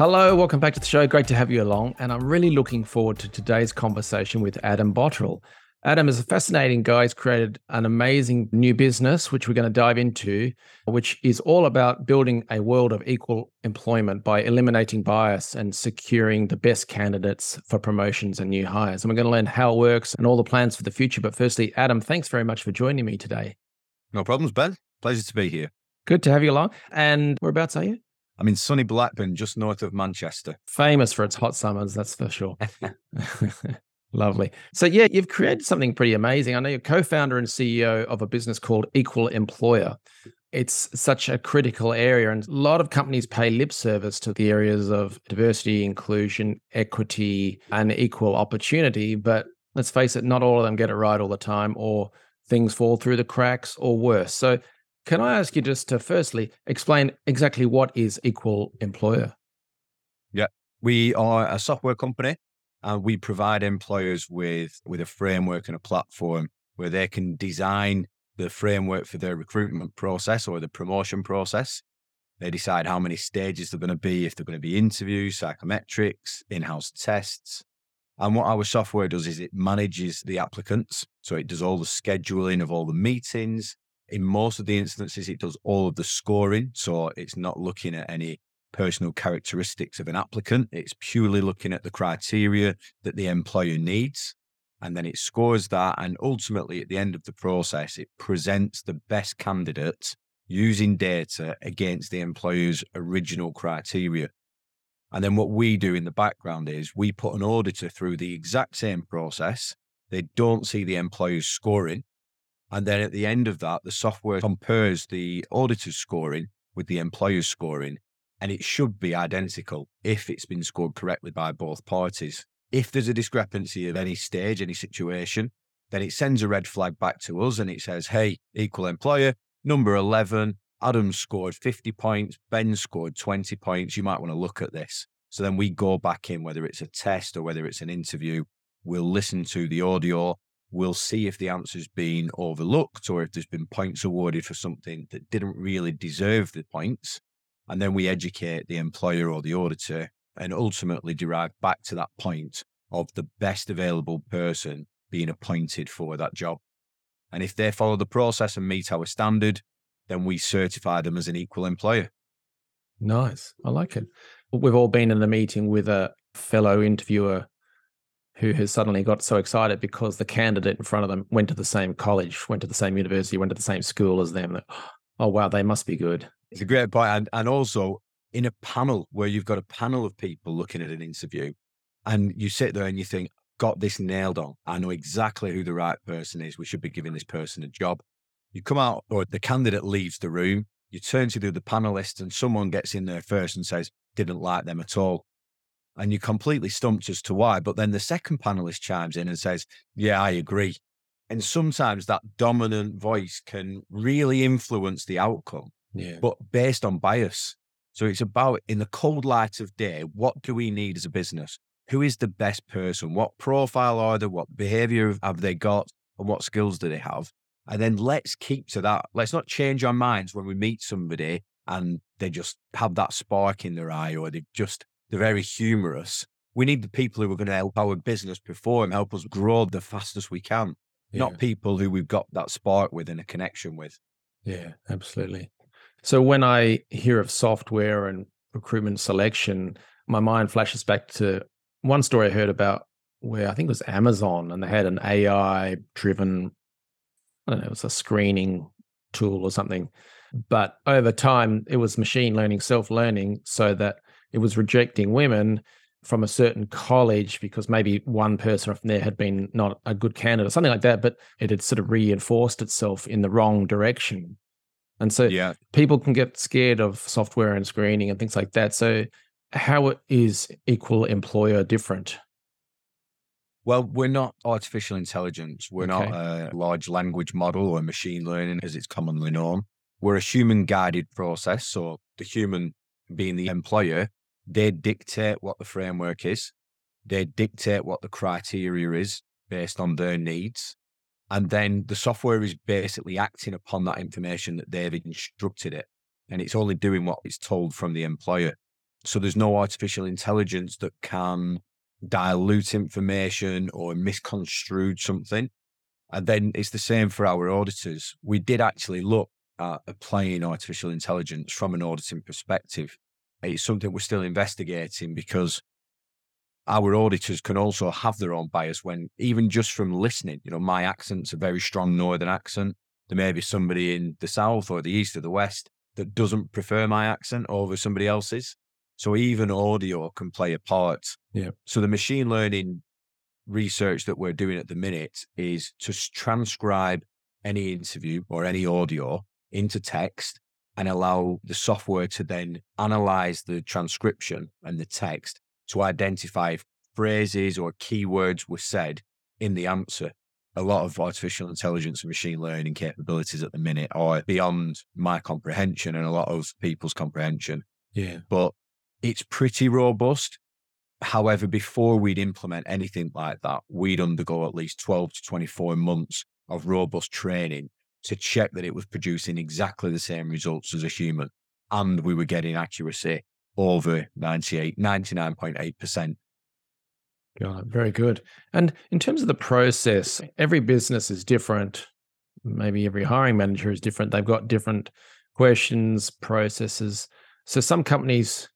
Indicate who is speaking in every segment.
Speaker 1: Hello, welcome back to the show. Great to have you along. And I'm really looking forward to today's conversation with Adam Botterill. Adam is a fascinating guy. He's created an amazing new business, which we're going to dive into, which is all about building a world of equal employment by eliminating bias and securing the best candidates for promotions and new hires. And we're going to learn how it works and all the plans for the future. But firstly, Adam, thanks very much for joining me today.
Speaker 2: No problems, Ben. Pleasure to be here.
Speaker 1: Good to have you along. And whereabouts are you?
Speaker 2: I'm in sunny Blackburn, just north of Manchester.
Speaker 1: Famous for its hot summers, that's for sure. Lovely. So, yeah, you've created something pretty amazing. I know you're co founder and CEO of a business called Equal Employer. It's such a critical area, and a lot of companies pay lip service to the areas of diversity, inclusion, equity, and equal opportunity. But let's face it, not all of them get it right all the time, or things fall through the cracks, or worse. So, can I ask you just to firstly explain exactly what is Equal Employer?
Speaker 2: Yeah, we are a software company and we provide employers with, with a framework and a platform where they can design the framework for their recruitment process or the promotion process. They decide how many stages they're going to be, if they're going to be interviews, psychometrics, in house tests. And what our software does is it manages the applicants. So it does all the scheduling of all the meetings, in most of the instances, it does all of the scoring. So it's not looking at any personal characteristics of an applicant. It's purely looking at the criteria that the employer needs. And then it scores that. And ultimately, at the end of the process, it presents the best candidate using data against the employer's original criteria. And then what we do in the background is we put an auditor through the exact same process. They don't see the employer's scoring. And then at the end of that, the software compares the auditor's scoring with the employer's scoring, and it should be identical if it's been scored correctly by both parties. If there's a discrepancy of any stage, any situation, then it sends a red flag back to us and it says, hey, equal employer, number 11, Adam scored 50 points, Ben scored 20 points. You might want to look at this. So then we go back in, whether it's a test or whether it's an interview, we'll listen to the audio we'll see if the answer's been overlooked or if there's been points awarded for something that didn't really deserve the points. And then we educate the employer or the auditor and ultimately derive back to that point of the best available person being appointed for that job. And if they follow the process and meet our standard, then we certify them as an equal employer.
Speaker 1: Nice. I like it. We've all been in the meeting with a fellow interviewer who has suddenly got so excited because the candidate in front of them went to the same college, went to the same university, went to the same school as them. Oh, wow, they must be good.
Speaker 2: It's a great point. And, and also in a panel where you've got a panel of people looking at an interview and you sit there and you think, got this nailed on. I know exactly who the right person is. We should be giving this person a job. You come out or the candidate leaves the room. You turn to the other panelists and someone gets in there first and says, didn't like them at all and you're completely stumped as to why. But then the second panelist chimes in and says, Yeah, I agree. And sometimes that dominant voice can really influence the outcome,
Speaker 1: yeah.
Speaker 2: but based on bias. So it's about in the cold light of day, what do we need as a business? Who is the best person? What profile are they? What behavior have they got? And what skills do they have? And then let's keep to that. Let's not change our minds when we meet somebody and they just have that spark in their eye or they've just they're very humorous. We need the people who are going to help our business perform, help us grow the fastest we can, yeah. not people who we've got that spark with and a connection with.
Speaker 1: Yeah, absolutely. So when I hear of software and recruitment selection, my mind flashes back to one story I heard about where I think it was Amazon and they had an AI driven, I don't know, it was a screening tool or something. But over time, it was machine learning, self learning, so that it was rejecting women from a certain college because maybe one person from there had been not a good candidate or something like that, but it had sort of reinforced itself in the wrong direction. And so
Speaker 2: yeah.
Speaker 1: people can get scared of software and screening and things like that. So how is equal employer different?
Speaker 2: Well, we're not artificial intelligence. We're
Speaker 1: Okay.
Speaker 2: not a large language model or machine learning as it's commonly known. We're a human guided process. So the human being the employer, they dictate what the framework is. They dictate what the criteria is based on their needs. And then the software is basically acting upon that information that they've instructed it. And it's only doing what it's told from the employer. So there's no artificial intelligence that can dilute information or misconstrued something. And then it's the same for our auditors. We did actually look at applying artificial intelligence from an auditing perspective. It's something we're still investigating because our auditors can also have their own bias when even just from listening, you know, my accent's a very strong northern accent. There may be somebody in the south or the east or the west that doesn't prefer my accent over somebody else's. So even audio can play a part.
Speaker 1: Yeah.
Speaker 2: So the machine learning research that we're doing at the minute is to transcribe any interview or any audio into text and allow the software to then analyze the transcription and the text to identify if phrases or keywords were said in the answer. A lot of artificial intelligence and machine learning capabilities at the minute are beyond my comprehension and a lot of people's comprehension
Speaker 1: Yeah.
Speaker 2: but it's pretty robust. However, before we'd implement anything like that, we'd undergo at least 12 to 24 months of robust training to check that it was producing exactly the same results as a human. And we were getting accuracy over 98, 99.8%.
Speaker 1: Got it. Very good. And in terms of the process, every business is different. Maybe every hiring manager is different. They've got different questions, processes. So some companies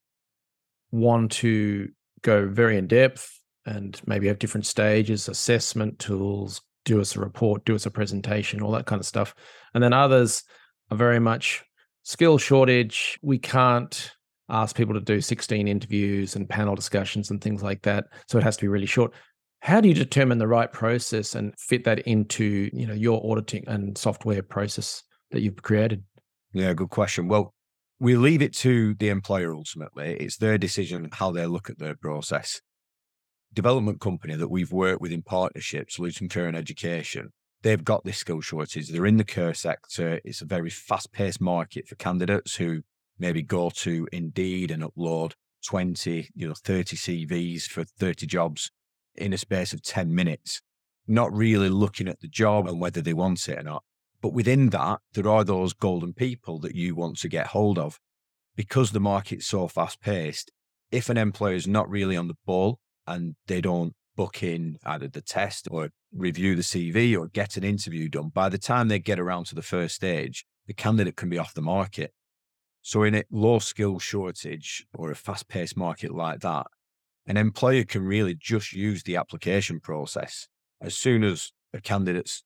Speaker 1: want to go very in depth and maybe have different stages, assessment tools, do us a report, do us a presentation, all that kind of stuff. And then others are very much skill shortage. We can't ask people to do 16 interviews and panel discussions and things like that. So it has to be really short. How do you determine the right process and fit that into, you know, your auditing and software process that you've created?
Speaker 2: Yeah, good question. Well, we leave it to the employer ultimately. It's their decision how they look at their process. Development company that we've worked with in partnerships, Solution Care and Education, they've got this skill shortage. They're in the care sector. It's a very fast paced market for candidates who maybe go to Indeed and upload 20, you know, 30 CVs for 30 jobs in a space of 10 minutes, not really looking at the job and whether they want it or not. But within that, there are those golden people that you want to get hold of. Because the market's so fast paced, if an employer is not really on the ball and they don't book in either the test or review the CV or get an interview done, by the time they get around to the first stage, the candidate can be off the market. So, in a low skill shortage or a fast paced market like that, an employer can really just use the application process. As soon as a candidate's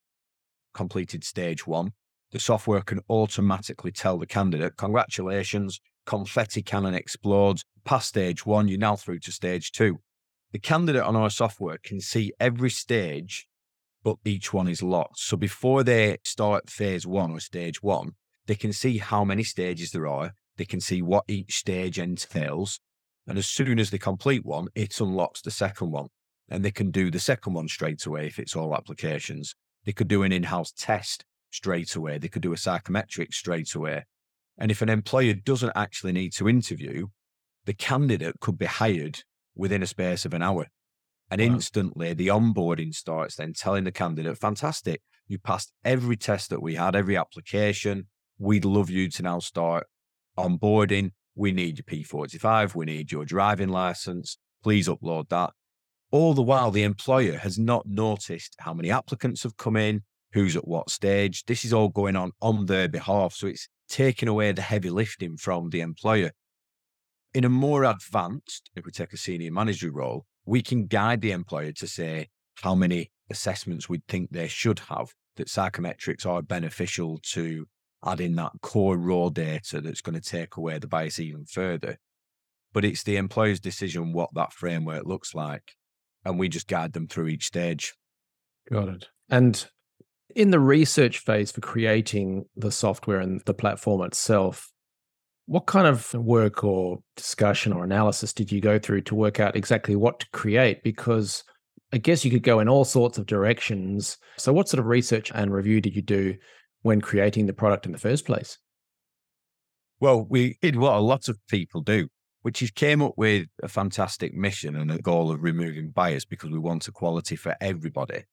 Speaker 2: completed stage one, the software can automatically tell the candidate, congratulations, confetti cannon explodes, past stage one, you're now through to stage two. The candidate on our software can see every stage, but each one is locked. So before they start phase one or stage one, they can see how many stages there are. They can see what each stage entails. And as soon as they complete one, it unlocks the second one. And they can do the second one straight away if it's all applications. They could do an in house test straight away. They could do a psychometric straight away. And if an employer doesn't actually need to interview, the candidate could be hired within a space of an hour. And
Speaker 1: Wow.
Speaker 2: instantly the onboarding starts then telling the candidate, fantastic, you passed every test that we had, every application. We'd love you to now start onboarding. We need your P45. We need your driving license. Please upload that. All the while, the employer has not noticed how many applicants have come in, who's at what stage. This is all going on on their behalf. So it's taking away the heavy lifting from the employer. In a more advanced, if we take a senior manager role, we can guide the employer to say how many assessments we think they should have, that psychometrics are beneficial to add in that core raw data that's going to take away the bias even further. But it's the employer's decision what that framework looks like. And we just guide them through each stage.
Speaker 1: Got it. And in the research phase for creating the software and the platform itself, what kind of work or discussion or analysis did you go through to work out exactly what to create? Because I guess you could go in all sorts of directions. So, what sort of research and review did you do when creating the product in the first place?
Speaker 2: Well, we did what a lot of people do, which is came up with a fantastic mission and a goal of removing bias because we want equality for everybody.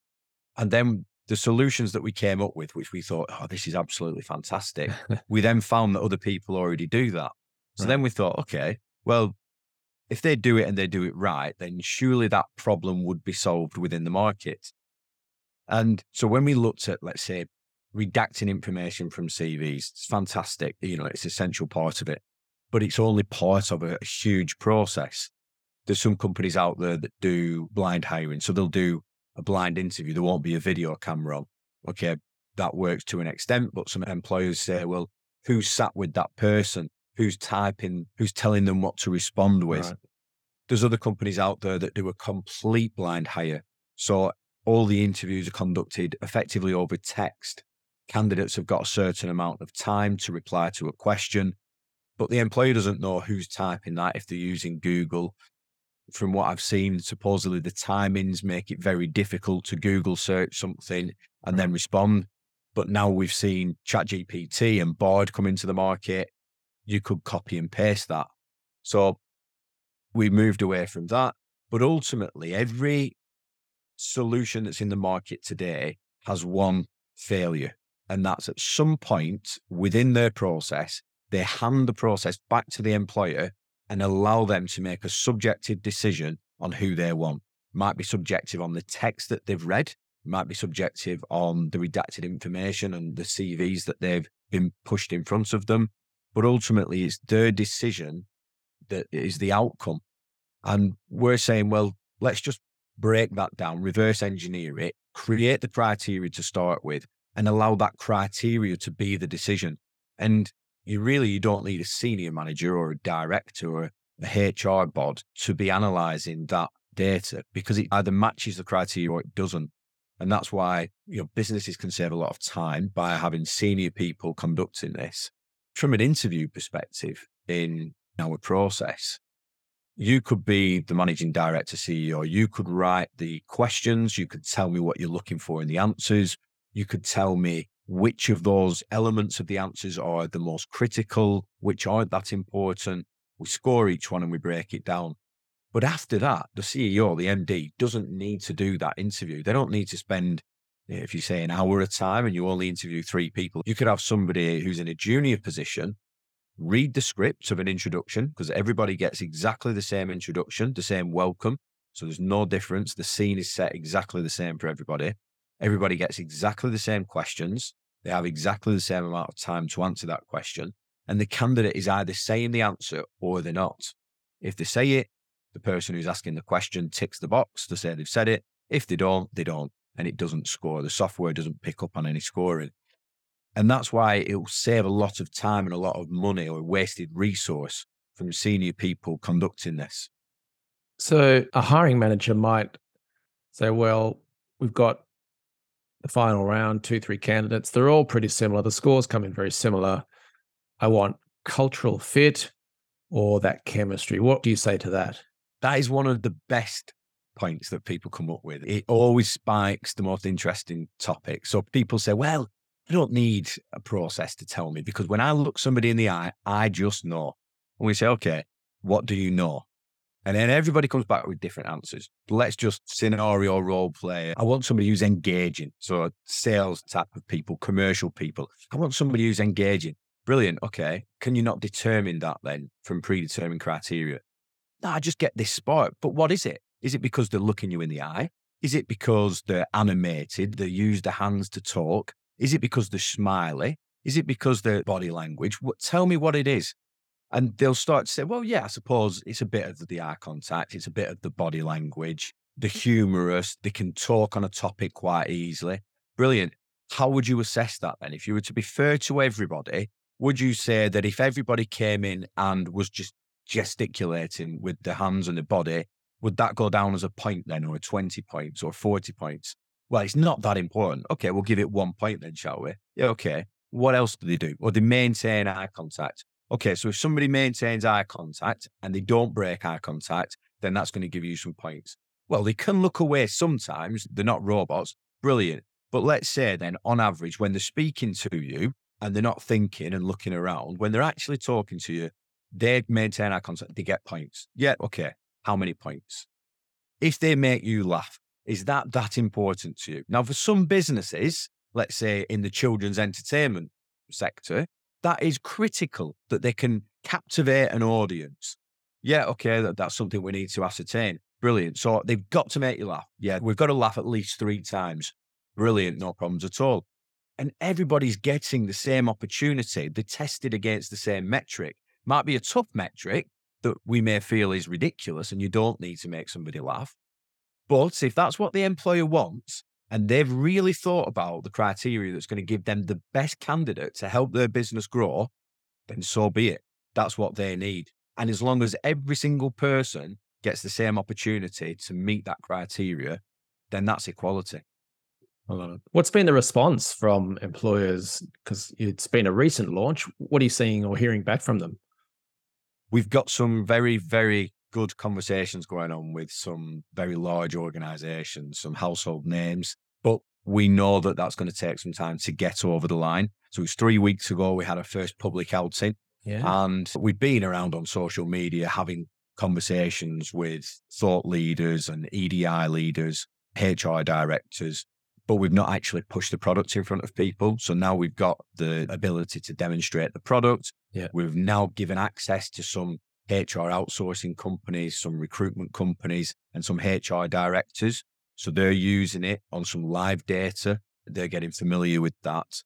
Speaker 2: And then the solutions that we came up with, which we thought, oh, this is absolutely fantastic. we then found that other people already do that. So right. then we thought, okay, well, if they do it and they do it right, then surely that problem would be solved within the market. And so when we looked at, let's say, redacting information from CVs, it's fantastic. You know, it's essential part of it, but it's only part of a, a huge process. There's some companies out there that do blind hiring. So they'll do a blind interview. There won't be a video camera on. Okay. That works to an extent, but some employers say, well, who's sat with that person? Who's typing? Who's telling them what to respond with? Right. There's other companies out there that do a complete blind hire. So all the interviews are conducted effectively over text. Candidates have got a certain amount of time to reply to a question, but the employer doesn't know who's typing that if they're using Google. From what I've seen, supposedly the timings make it very difficult to Google search something and then mm-hmm. respond. But now we've seen ChatGPT and Bard come into the market. You could copy and paste that. So we moved away from that. But ultimately, every solution that's in the market today has one failure. And that's at some point within their process, they hand the process back to the employer and allow them to make a subjective decision on who they want. Might be subjective on the text that they've read, might be subjective on the redacted information and the CVs that they've been pushed in front of them. But ultimately, it's their decision that is the outcome. And we're saying, well, let's just break that down, reverse engineer it, create the criteria to start with, and allow that criteria to be the decision. And you really you don't need a senior manager or a director or a HR bod to be analyzing that data because it either matches the criteria or it doesn't. And that's why you know businesses can save a lot of time by having senior people conducting this. From an interview perspective in our process, you could be the managing director, CEO. You could write the questions. You could tell me what you're looking for in the answers you could tell me which of those elements of the answers are the most critical, which aren't that important. We score each one and we break it down. But after that, the CEO, the MD, doesn't need to do that interview. They don't need to spend, eh, if you say an hour a time and you only interview three people, you could have somebody who's in a junior position read the script of an introduction because everybody gets exactly the same introduction, the same welcome. So there's no difference. The scene is set exactly the same for everybody. Everybody gets exactly the same questions. They have exactly the same amount of time to answer that question. And the candidate is either saying the answer or they're not. If they say it, the person who's asking the question ticks the box to say they've said it. If they don't, they don't. And it doesn't score. The software doesn't pick up on any scoring. And that's why it will save a lot of time and a lot of money or wasted resource from senior people conducting this.
Speaker 1: So a hiring manager might say, well, we've got the final round, two, three candidates, they're all pretty similar. The scores come in very similar. I want cultural fit or that chemistry. What do you say to that?
Speaker 2: That is one of the best points that people come up with. It always spikes the most interesting topic. So people say, well, I don't need a process to tell me because when I look somebody in the eye, I just know. And we say, okay, what do you know? And then everybody comes back with different answers. Let's just scenario role play. I want somebody who's engaging. So sales type of people, commercial people. I want somebody who's engaging. Brilliant. Okay. Can you not determine that then from predetermined criteria? No, I just get this spark. But what is it? Is it because they're looking you in the eye? Is it because they're animated? They use their hands to talk? Is it because they're smiley? Is it because their body language? What, tell me what it is. And they'll start to say, well, yeah, I suppose it's a bit of the eye contact, it's a bit of the body language, the mm. humorous, they can talk on a topic quite easily. Brilliant. How would you assess that then? If you were to be fair to everybody, would you say that if everybody came in and was just gesticulating with the hands and the body, would that go down as a point then, or 20 points or 40 points? Well, it's not that important. Okay, we'll give it one point then, shall we? Yeah, okay. What else do they do? Or they maintain eye contact. Okay, so if somebody maintains eye contact and they don't break eye contact, then that's going to give you some points. Well, they can look away sometimes. They're not robots. Brilliant. But let's say then, on average, when they're speaking to you and they're not thinking and looking around, when they're actually talking to you, they maintain eye contact, they get points. Yeah, okay. How many points? If they make you laugh, is that that important to you? Now, for some businesses, let's say in the children's entertainment sector, that is critical that they can captivate an audience. Yeah, okay, that, that's something we need to ascertain. Brilliant. So they've got to make you laugh. Yeah, we've got to laugh at least three times. Brilliant, no problems at all. And everybody's getting the same opportunity. They're tested against the same metric. Might be a tough metric that we may feel is ridiculous and you don't need to make somebody laugh. But if that's what the employer wants, and they've really thought about the criteria that's going to give them the best candidate to help their business grow, then so be it. That's what they need. And as long as every single person gets the same opportunity to meet that criteria, then that's equality.
Speaker 1: What's been the response from employers? Because it's been a recent launch. What are you seeing or hearing back from them?
Speaker 2: We've got some very, very good conversations going on with some very large organizations, some household names, but we know that that's going to take some time to get over the line. So it was three weeks ago, we had our first public outing. Yeah. And we've been around on social media having conversations with thought leaders and EDI leaders, HR directors, but we've not actually pushed the product in front of people. So now we've got the ability to demonstrate the product. Yeah. We've now given access to some HR outsourcing companies, some recruitment companies, and some HR directors. So they're using it on some live data. They're getting familiar with that.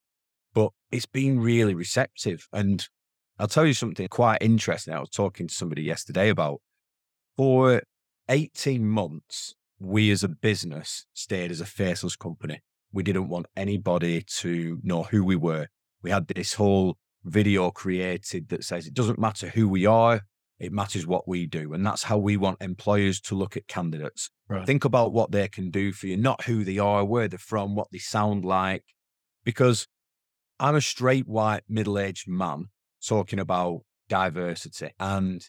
Speaker 2: But it's been really receptive. And I'll tell you something quite interesting. I was talking to somebody yesterday about for 18 months, we as a business stayed as a faceless company. We didn't want anybody to know who we were. We had this whole video created that says it doesn't matter who we are, it matters what we do. And that's how we want employers to look at candidates. Right. Think about what they can do for you, not who they are, where they're from, what they sound like. Because I'm a straight white middle aged man talking about diversity. And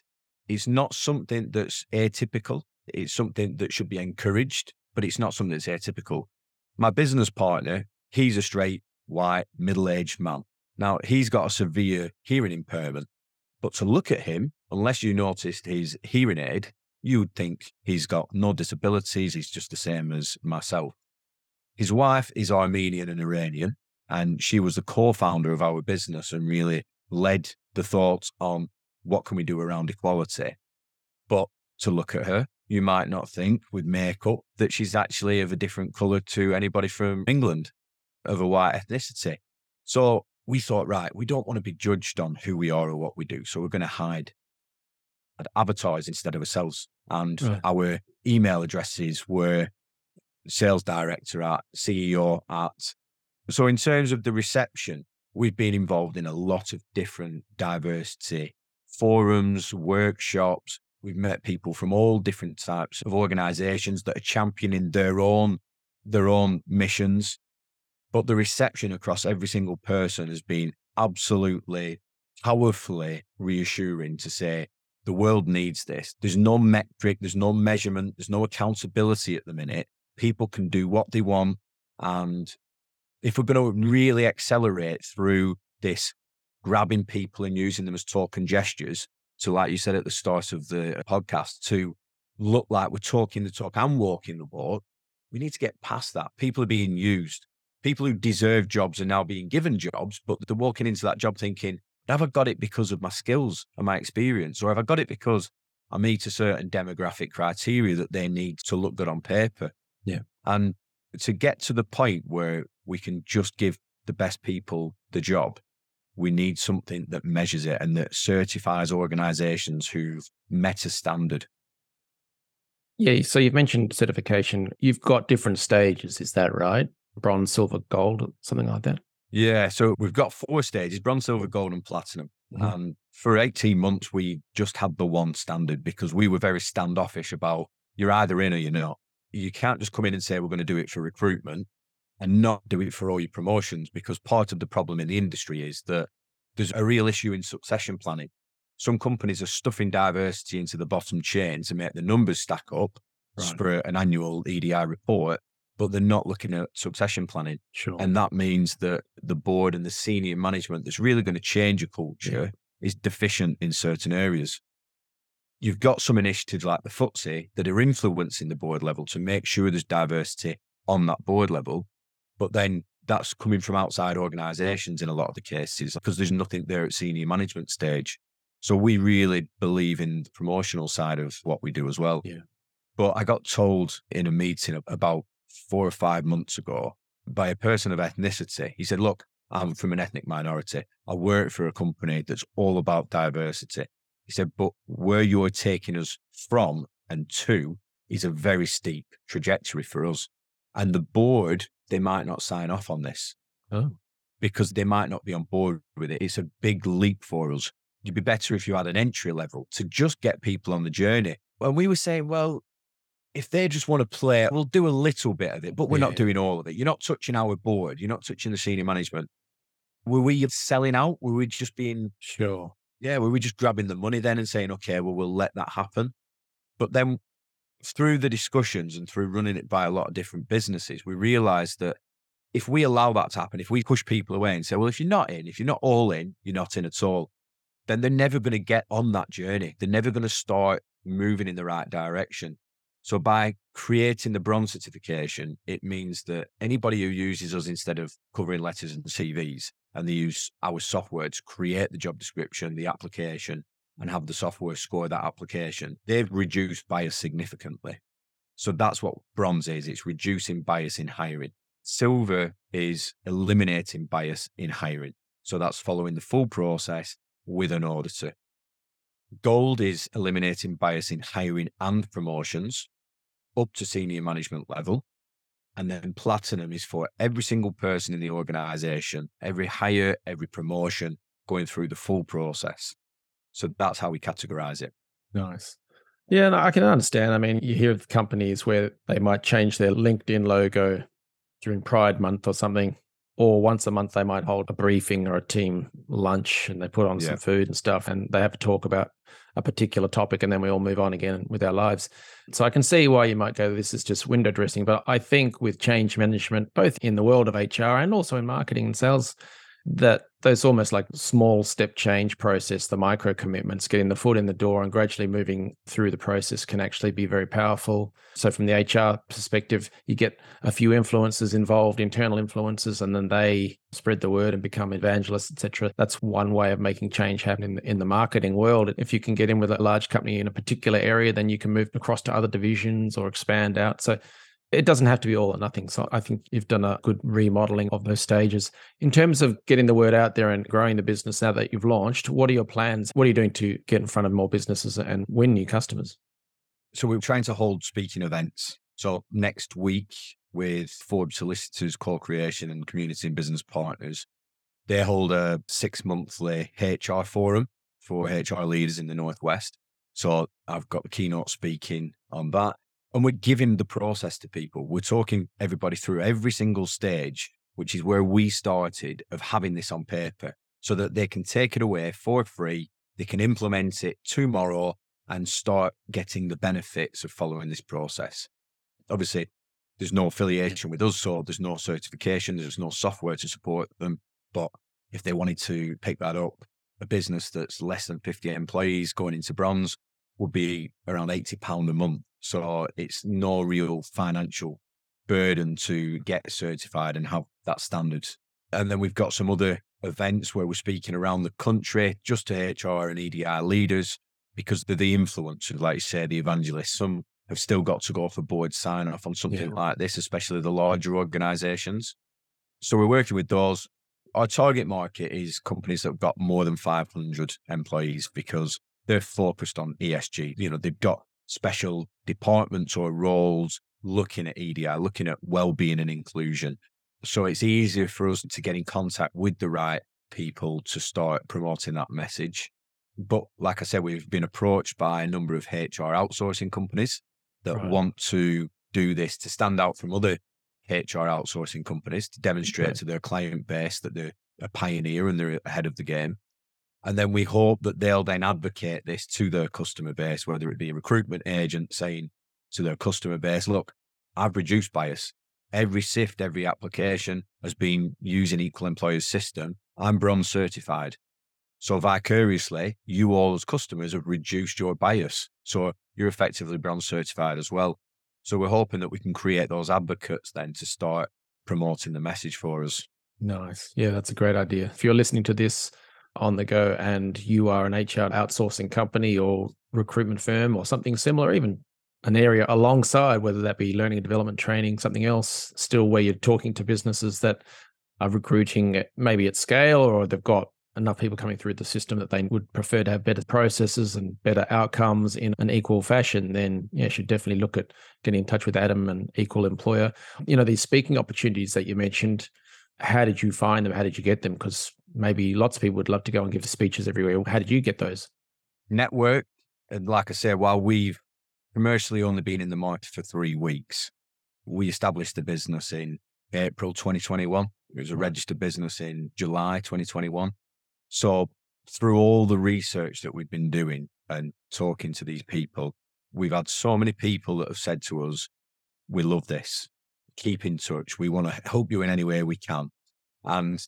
Speaker 2: it's not something that's atypical. It's something that should be encouraged, but it's not something that's atypical. My business partner, he's a straight white middle aged man. Now, he's got a severe hearing impairment. But to look at him, unless you noticed his hearing aid, you'd think he's got no disabilities. He's just the same as myself. His wife is Armenian and Iranian, and she was the co founder of our business and really led the thoughts on what can we do around equality. But to look at her, you might not think with makeup that she's actually of a different color to anybody from England of a white ethnicity. So we thought, right, we don't want to be judged on who we are or what we do. So we're going to hide advertise instead of ourselves. And right. our email addresses were sales director at CEO at. So in terms of the reception, we've been involved in a lot of different diversity forums, workshops. We've met people from all different types of organizations that are championing their own their own missions but the reception across every single person has been absolutely powerfully reassuring to say the world needs this. There's no metric, there's no measurement, there's no accountability at the minute. People can do what they want. And if we're going to really accelerate through this grabbing people and using them as talking gestures, so like you said at the start of the uh, podcast, to look like we're talking the talk and walking the walk, we need to get past that. People are being used people who deserve jobs are now being given jobs, but they're walking into that job thinking, have I got it because of my skills and my experience? Or have I got it because I meet a certain demographic criteria that they need to look good on paper?
Speaker 1: Yeah.
Speaker 2: And to get to the point where we can just give the best people the job, we need something that measures it and that certifies organizations who've met a standard.
Speaker 1: Yeah. So you've mentioned certification. You've got different stages. Is that right? bronze, silver, gold, something like that?
Speaker 2: Yeah. So we've got four stages bronze, silver, gold, and platinum. Mm-hmm. And for 18 months, we just had the one standard because we were very standoffish about you're either in or you're not. You can't just come in and say, we're going to do it for recruitment and not do it for all your promotions because part of the problem in the industry is that there's a real issue in succession planning. Some companies are stuffing diversity into the bottom chain to make the numbers stack up, right. for an annual EDI report, but they're not looking at succession planning.
Speaker 1: Sure.
Speaker 2: And that means that the board and the senior management that's really going to change a culture yeah. is deficient in certain areas. You've got some initiatives like the FTSE that are influencing the board level to make sure there's diversity on that board level. But then that's coming from outside organizations in a lot of the cases because there's nothing there at senior management stage. So we really believe in the promotional side of what we do as well.
Speaker 1: Yeah.
Speaker 2: But I got told in a meeting about four or five months ago by a person of ethnicity. He said, Look, I'm from an ethnic minority. I work for a company that's all about diversity. He said, But where you're taking us from and to is a very steep trajectory for us. And the board, they might not sign off on this.
Speaker 1: Oh.
Speaker 2: Because they might not be on board with it. It's a big leap for us. You'd be better if you had an entry level to just get people on the journey. And we were saying, well, if they just want to play, we'll do a little bit of it, but we're yeah. not doing all of it. You're not touching our board. You're not touching the senior management. Were we selling out? Were we just being
Speaker 1: sure?
Speaker 2: Yeah, were we just grabbing the money then and saying, okay, well, we'll let that happen? But then through the discussions and through running it by a lot of different businesses, we realized that if we allow that to happen, if we push people away and say, well, if you're not in, if you're not all in, you're not in at all, then they're never going to get on that journey. They're never going to start moving in the right direction. So by creating the bronze certification, it means that anybody who uses us instead of covering letters and CVs, and they use our software to create the job description, the application, and have the software score that application, they've reduced bias significantly. So that's what bronze is. It's reducing bias in hiring. Silver is eliminating bias in hiring. So that's following the full process with an auditor. Gold is eliminating bias in hiring and promotions up to senior management level. And then platinum is for every single person in the organization, every hire, every promotion, going through the full process. So that's how we categorize it.
Speaker 1: Nice. Yeah, no, I can understand. I mean, you hear of companies where they might change their LinkedIn logo during Pride Month or something, or once a month they might hold a briefing or a team lunch and they put on yeah. some food and stuff and they have to talk about a particular topic and then we all move on again with our lives. So I can see why you might go, this is just window dressing. But I think with change management, both in the world of HR and also in marketing and sales, that there's almost like small step change process, the micro commitments, getting the foot in the door and gradually moving through the process can actually be very powerful. So, from the HR perspective, you get a few influencers involved, internal influencers, and then they spread the word and become evangelists, etc. That's one way of making change happen in in the marketing world. If you can get in with a large company in a particular area, then you can move across to other divisions or expand out. So, it doesn't have to be all or nothing. So I think you've done a good remodeling of those stages. In terms of getting the word out there and growing the business now that you've launched, what are your plans? What are you doing to get in front of more businesses and win new customers?
Speaker 2: So we're trying to hold speaking events. So next week with Forbes Solicitors, Co-Creation and Community and Business Partners, they hold a six monthly HR forum for HR leaders in the Northwest. So I've got the keynote speaking on that. And we're giving the process to people. We're talking everybody through every single stage, which is where we started of having this on paper so that they can take it away for free. They can implement it tomorrow and start getting the benefits of following this process. Obviously, there's no affiliation with us, so there's no certification, there's no software to support them. But if they wanted to pick that up, a business that's less than 50 employees going into bronze would be around £80 a month. So it's no real financial burden to get certified and have that standard. And then we've got some other events where we're speaking around the country just to HR and EDI leaders because they're the influencers, like you say, the evangelists. Some have still got to go for board sign off on something yeah. like this, especially the larger organizations. So we're working with those. Our target market is companies that have got more than 500 employees because they're focused on ESG. You know, they've got special departments or roles looking at EDI, looking at well-being and inclusion. So it's easier for us to get in contact with the right people to start promoting that message. But like I said, we've been approached by a number of HR outsourcing companies that right. want to do this to stand out from other HR outsourcing companies to demonstrate okay. to their client base that they're a pioneer and they're ahead of the game. And then we hope that they'll then advocate this to their customer base, whether it be a recruitment agent saying, to their customer base, look, I've reduced bias. Every SIFT, every application has been using Equal Employers system. I'm bronze certified. So vicariously, you all as customers have reduced your bias. So you're effectively bronze certified as well. So we're hoping that we can create those advocates then to start promoting the message for us.
Speaker 1: Nice. Yeah, that's a great idea. If you're listening to this on the go and you are an HR outsourcing company or recruitment firm or something similar, even an area alongside, whether that be learning and development training, something else, still where you're talking to businesses that are recruiting maybe at scale or they've got enough people coming through the system that they would prefer to have better processes and better outcomes in an equal fashion, then yeah, you should definitely look at getting in touch with Adam and Equal Employer. You know, these speaking opportunities that you mentioned, how did you find them? How did you get them? Because maybe lots of people would love to go and give speeches everywhere. How did you get those?
Speaker 2: Network. And like I said, while we've commercially only been in the market for three weeks, we established the business in April 2021. It was a registered business in July 2021. So through all the research that we've been doing and talking to these people, we've had so many people that have said to us, we love this. Keep in touch. We want to help you in any way we can. And,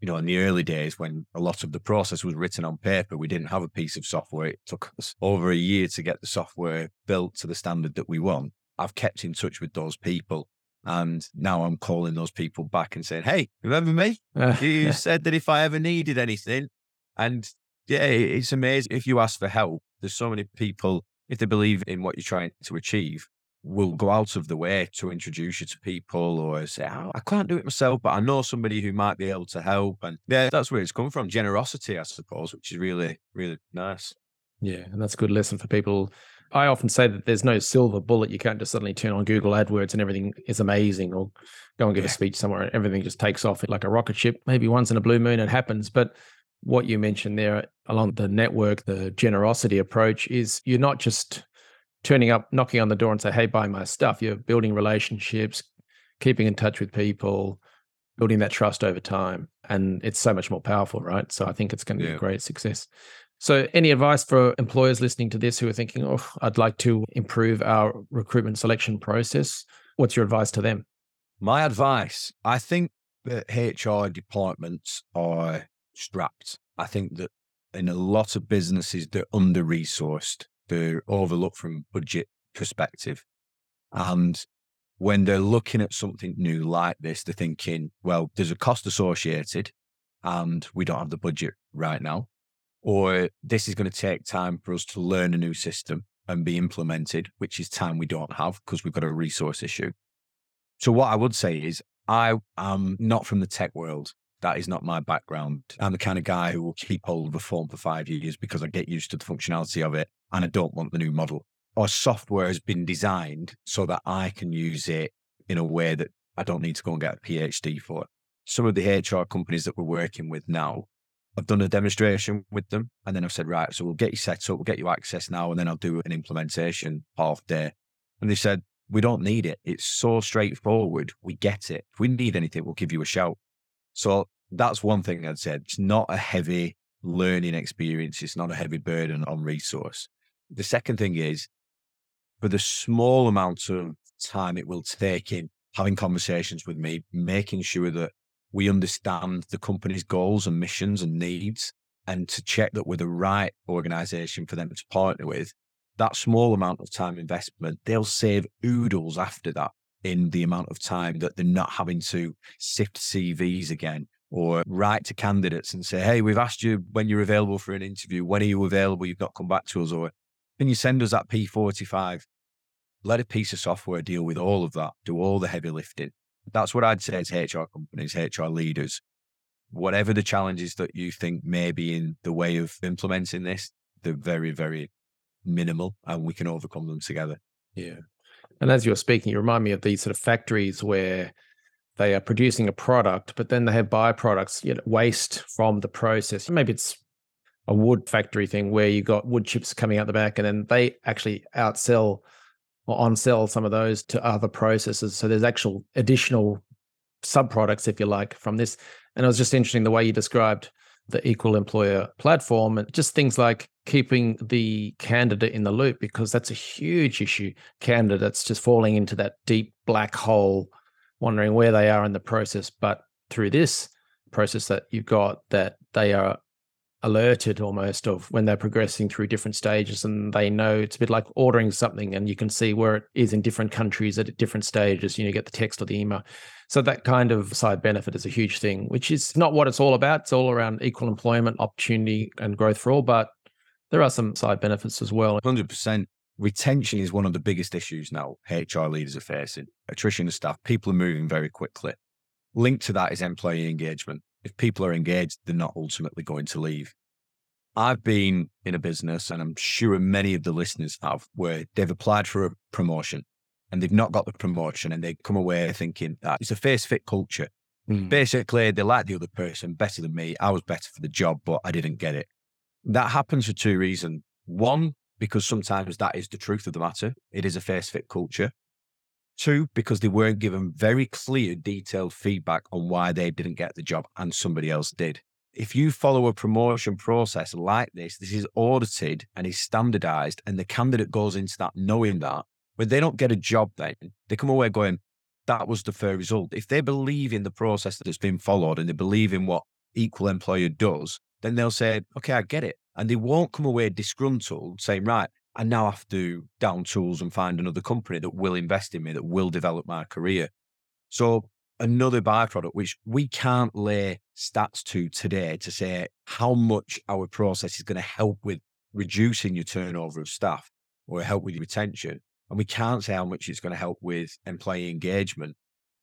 Speaker 2: you know, in the early days when a lot of the process was written on paper, we didn't have a piece of software. It took us over a year to get the software built to the standard that we want. I've kept in touch with those people and now I'm calling those people back and saying, Hey, remember me? Uh, you said that if I ever needed anything. And yeah, it's amazing. If you ask for help, there's so many people, if they believe in what you're trying to achieve, will go out of the way to introduce you to people or say, oh, I can't do it myself, but I know somebody who might be able to help. And yeah, that's where it's come from. Generosity, I suppose, which is really, really nice.
Speaker 1: Yeah. And that's a good lesson for people I often say that there's no silver bullet. You can't just suddenly turn on Google AdWords and everything is amazing, or go and give yeah. a speech somewhere and everything just takes off like a rocket ship. Maybe once in a blue moon it happens, but what you mentioned there along the network, the generosity approach is you're not just turning up, knocking on the door and say, "Hey, buy my stuff." You're building relationships, keeping in touch with people, building that trust over time, and it's so much more powerful, right? So I think it's going to be a great success. So, any advice for employers listening to this who are thinking, oh, I'd like to improve our recruitment selection process? What's your advice to them?
Speaker 2: My advice I think that HR departments are strapped. I think that in a lot of businesses, they're under resourced, they're overlooked from budget perspective. And when they're looking at something new like this, they're thinking, well, there's a cost associated and we don't have the budget right now or this is going to take time for us to learn a new system and be implemented, which is time we don't have because we've got a resource issue. So, what I would say is, I am not from the tech world. That is not my background. I'm the kind of guy who will keep hold of a phone for five years because I get used to the functionality of it and I don't want the new model. Our software has been designed so that I can use it in a way that I don't need to go and get a PhD for. Some of the HR companies that we're working with now I've done a demonstration with them and then I've said, right, so we'll get you set up, we'll get you access now, and then I'll do an implementation half day. And they said, we don't need it. It's so straightforward. We get it. If we need anything, we'll give you a shout. So that's one thing I'd say. It's not a heavy learning experience. It's not a heavy burden on resource. The second thing is for the small amount of time it will take in having conversations with me, making sure that we understand the company's goals and missions and needs and to check that we're the right organization for them to partner with, that small amount of time investment, they'll save oodles after that in the amount of time that they're not having to sift CVs again or write to candidates and say, Hey, we've asked you when you're available for an interview. When are you available? You've not come back to us. Or can you send us that P45? Let a piece of software deal with all of that, do all the heavy lifting. That's what I'd say to HR companies, HR leaders. Whatever the challenges that you think may be in the way of implementing this, they're very, very minimal and we can overcome them together.
Speaker 1: Yeah. And as you're speaking, you remind me of these sort of factories where they are producing a product, but then they have byproducts, you know, waste from the process. Maybe it's a wood factory thing where you got wood chips coming out the back and then they actually outsell or on sell some of those to other processes. So there's actual additional sub products, if you like, from this. And it was just interesting the way you described the equal employer platform and just things like keeping the candidate in the loop because that's a huge issue. Candidates just falling into that deep black hole, wondering where they are in the process. But through this process that you've got, that they are alerted almost of when they're progressing through different stages and they know it's a bit like ordering something and you can see where it is in different countries at different stages you know you get the text or the email. So that kind of side benefit is a huge thing which is not what it's all about. It's all around equal employment opportunity and growth for all but there are some side benefits as well.
Speaker 2: 100% retention is one of the biggest issues now hr leaders are facing. Attrition of staff. People are moving very quickly. Linked to that is employee engagement if people are engaged, they're not ultimately going to leave. I've been in a business, and I'm sure many of the listeners have, where they've applied for a promotion and they've not got the promotion and they come away thinking that it's a face fit culture. Mm. Basically, they like the other person better than me. I was better for the job, but I didn't get it. That happens for two reasons. One, because sometimes that is the truth of the matter. It is a face fit culture. Two, because they weren't given very clear, detailed feedback on why they didn't get the job and somebody else did. If you follow a promotion process like this, this is audited and is standardized, and the candidate goes into that knowing that when they don't get a job, then they come away going, that was the fair result. If they believe in the process that has been followed and they believe in what equal employer does, then they'll say, okay, I get it. And they won't come away disgruntled saying, right, I now have to down tools and find another company that will invest in me, that will develop my career. So another byproduct, which we can't lay stats to today to say how much our process is going to help with reducing your turnover of staff or help with your retention. And we can't say how much it's going to help with employee engagement.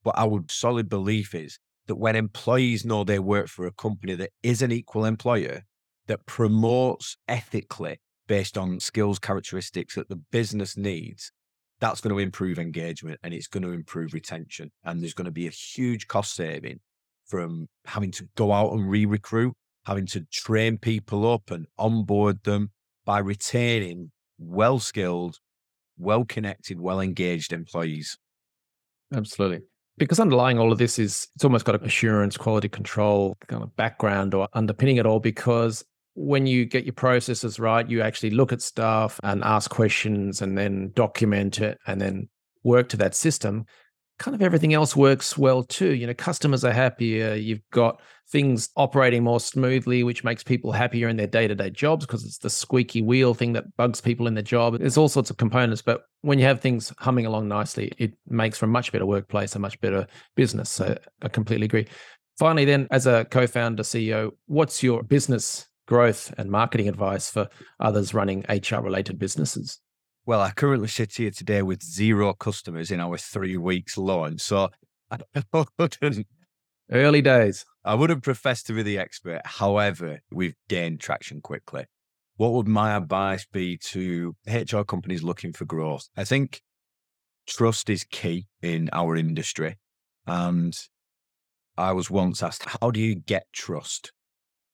Speaker 2: But our solid belief is that when employees know they work for a company that is an equal employer, that promotes ethically based on skills characteristics that the business needs, that's going to improve engagement and it's going to improve retention. And there's going to be a huge cost saving from having to go out and re recruit, having to train people up and onboard them by retaining well skilled, well connected, well engaged employees.
Speaker 1: Absolutely. Because underlying all of this is it's almost got an assurance, quality control kind of background or underpinning it all because when you get your processes right, you actually look at stuff and ask questions and then document it and then work to that system. Kind of everything else works well too. You know, customers are happier. You've got things operating more smoothly, which makes people happier in their day to day jobs because it's the squeaky wheel thing that bugs people in their job. There's all sorts of components, but when you have things humming along nicely, it makes for a much better workplace, a much better business. So I completely agree. Finally, then, as a co founder, CEO, what's your business growth and marketing advice for others running HR related businesses?
Speaker 2: Well, I currently sit here today with zero customers in our three weeks launch. So I wouldn't.
Speaker 1: Early days.
Speaker 2: I wouldn't profess to be the expert. However, we've gained traction quickly. What would my advice be to HR companies looking for growth? I think trust is key in our industry. And I was once asked, how do you get trust?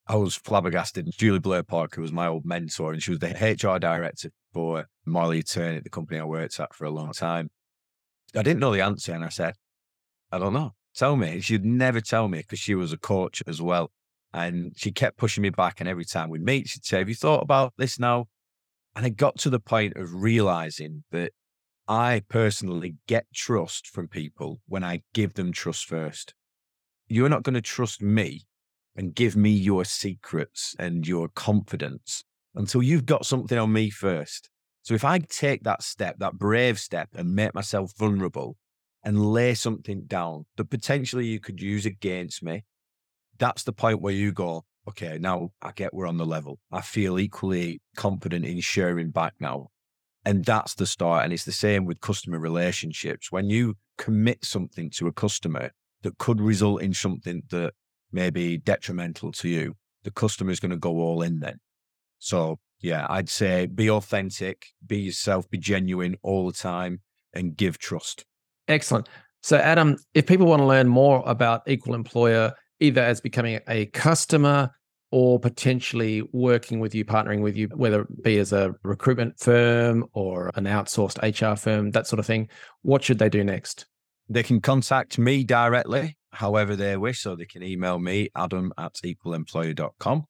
Speaker 2: I was flabbergasted. Julie Blair Parker was my old mentor, and she was the HR director for Marley Eternit, the company I worked at for a long time. I didn't know the answer, and I said, I don't know. Tell me. She'd never tell me because she was a coach as well. And she kept pushing me back. And every time we meet, she'd say, Have you thought about this now? And I got to the point of realizing that I personally get trust from people when I give them trust first. You're not going to trust me and give me your secrets and your confidence until you've got something on me first. So if I take that step, that brave step, and make myself vulnerable and lay something down that potentially you could use against me, that's the point where you go, okay, now I get we're on the level. I feel equally confident in sharing back now. And that's the start. And it's the same with customer relationships. When you commit something to a customer that could result in something that may be detrimental to you, the customer is going to go all in then. So, yeah, I'd say be authentic, be yourself, be genuine all the time, and give trust.
Speaker 1: Excellent. So, Adam, if people want to learn more about Equal Employer, either as becoming a customer or potentially working with you, partnering with you, whether it be as a recruitment firm or an outsourced HR firm, that sort of thing, what should they do next?
Speaker 2: They can contact me directly however they wish. So they can email me, adam at equalemployer.com,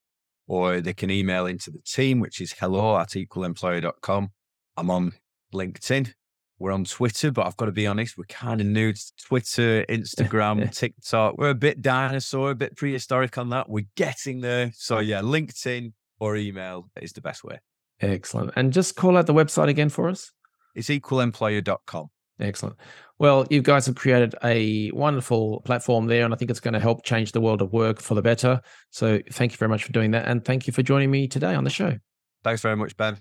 Speaker 2: or they can email into the team, which is hello at equalemployer.com. I'm on LinkedIn. We're on Twitter, but I've got to be honest, we're kind of new to Twitter, Instagram, TikTok. We're a bit dinosaur, a bit prehistoric on that. We're getting there. So, yeah, LinkedIn or email is the best way.
Speaker 1: Excellent. And just call out the website again for us.
Speaker 2: It's equalemployer.com.
Speaker 1: Excellent. Well, you guys have created a wonderful platform there, and I think it's going to help change the world of work for the better. So, thank you very much for doing that. And thank you for joining me today on the show.
Speaker 2: Thanks very much, Ben.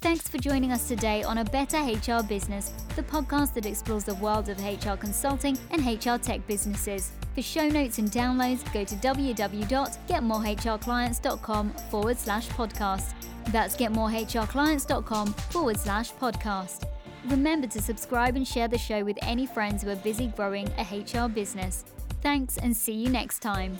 Speaker 3: Thanks for joining us today on A Better HR Business, the podcast that explores the world of HR consulting and HR tech businesses. For show notes and downloads, go to www.getmorehrclients.com forward slash podcast. That's getmorehrclients.com forward slash podcast. Remember to subscribe and share the show with any friends who are busy growing a HR business. Thanks and see you next time.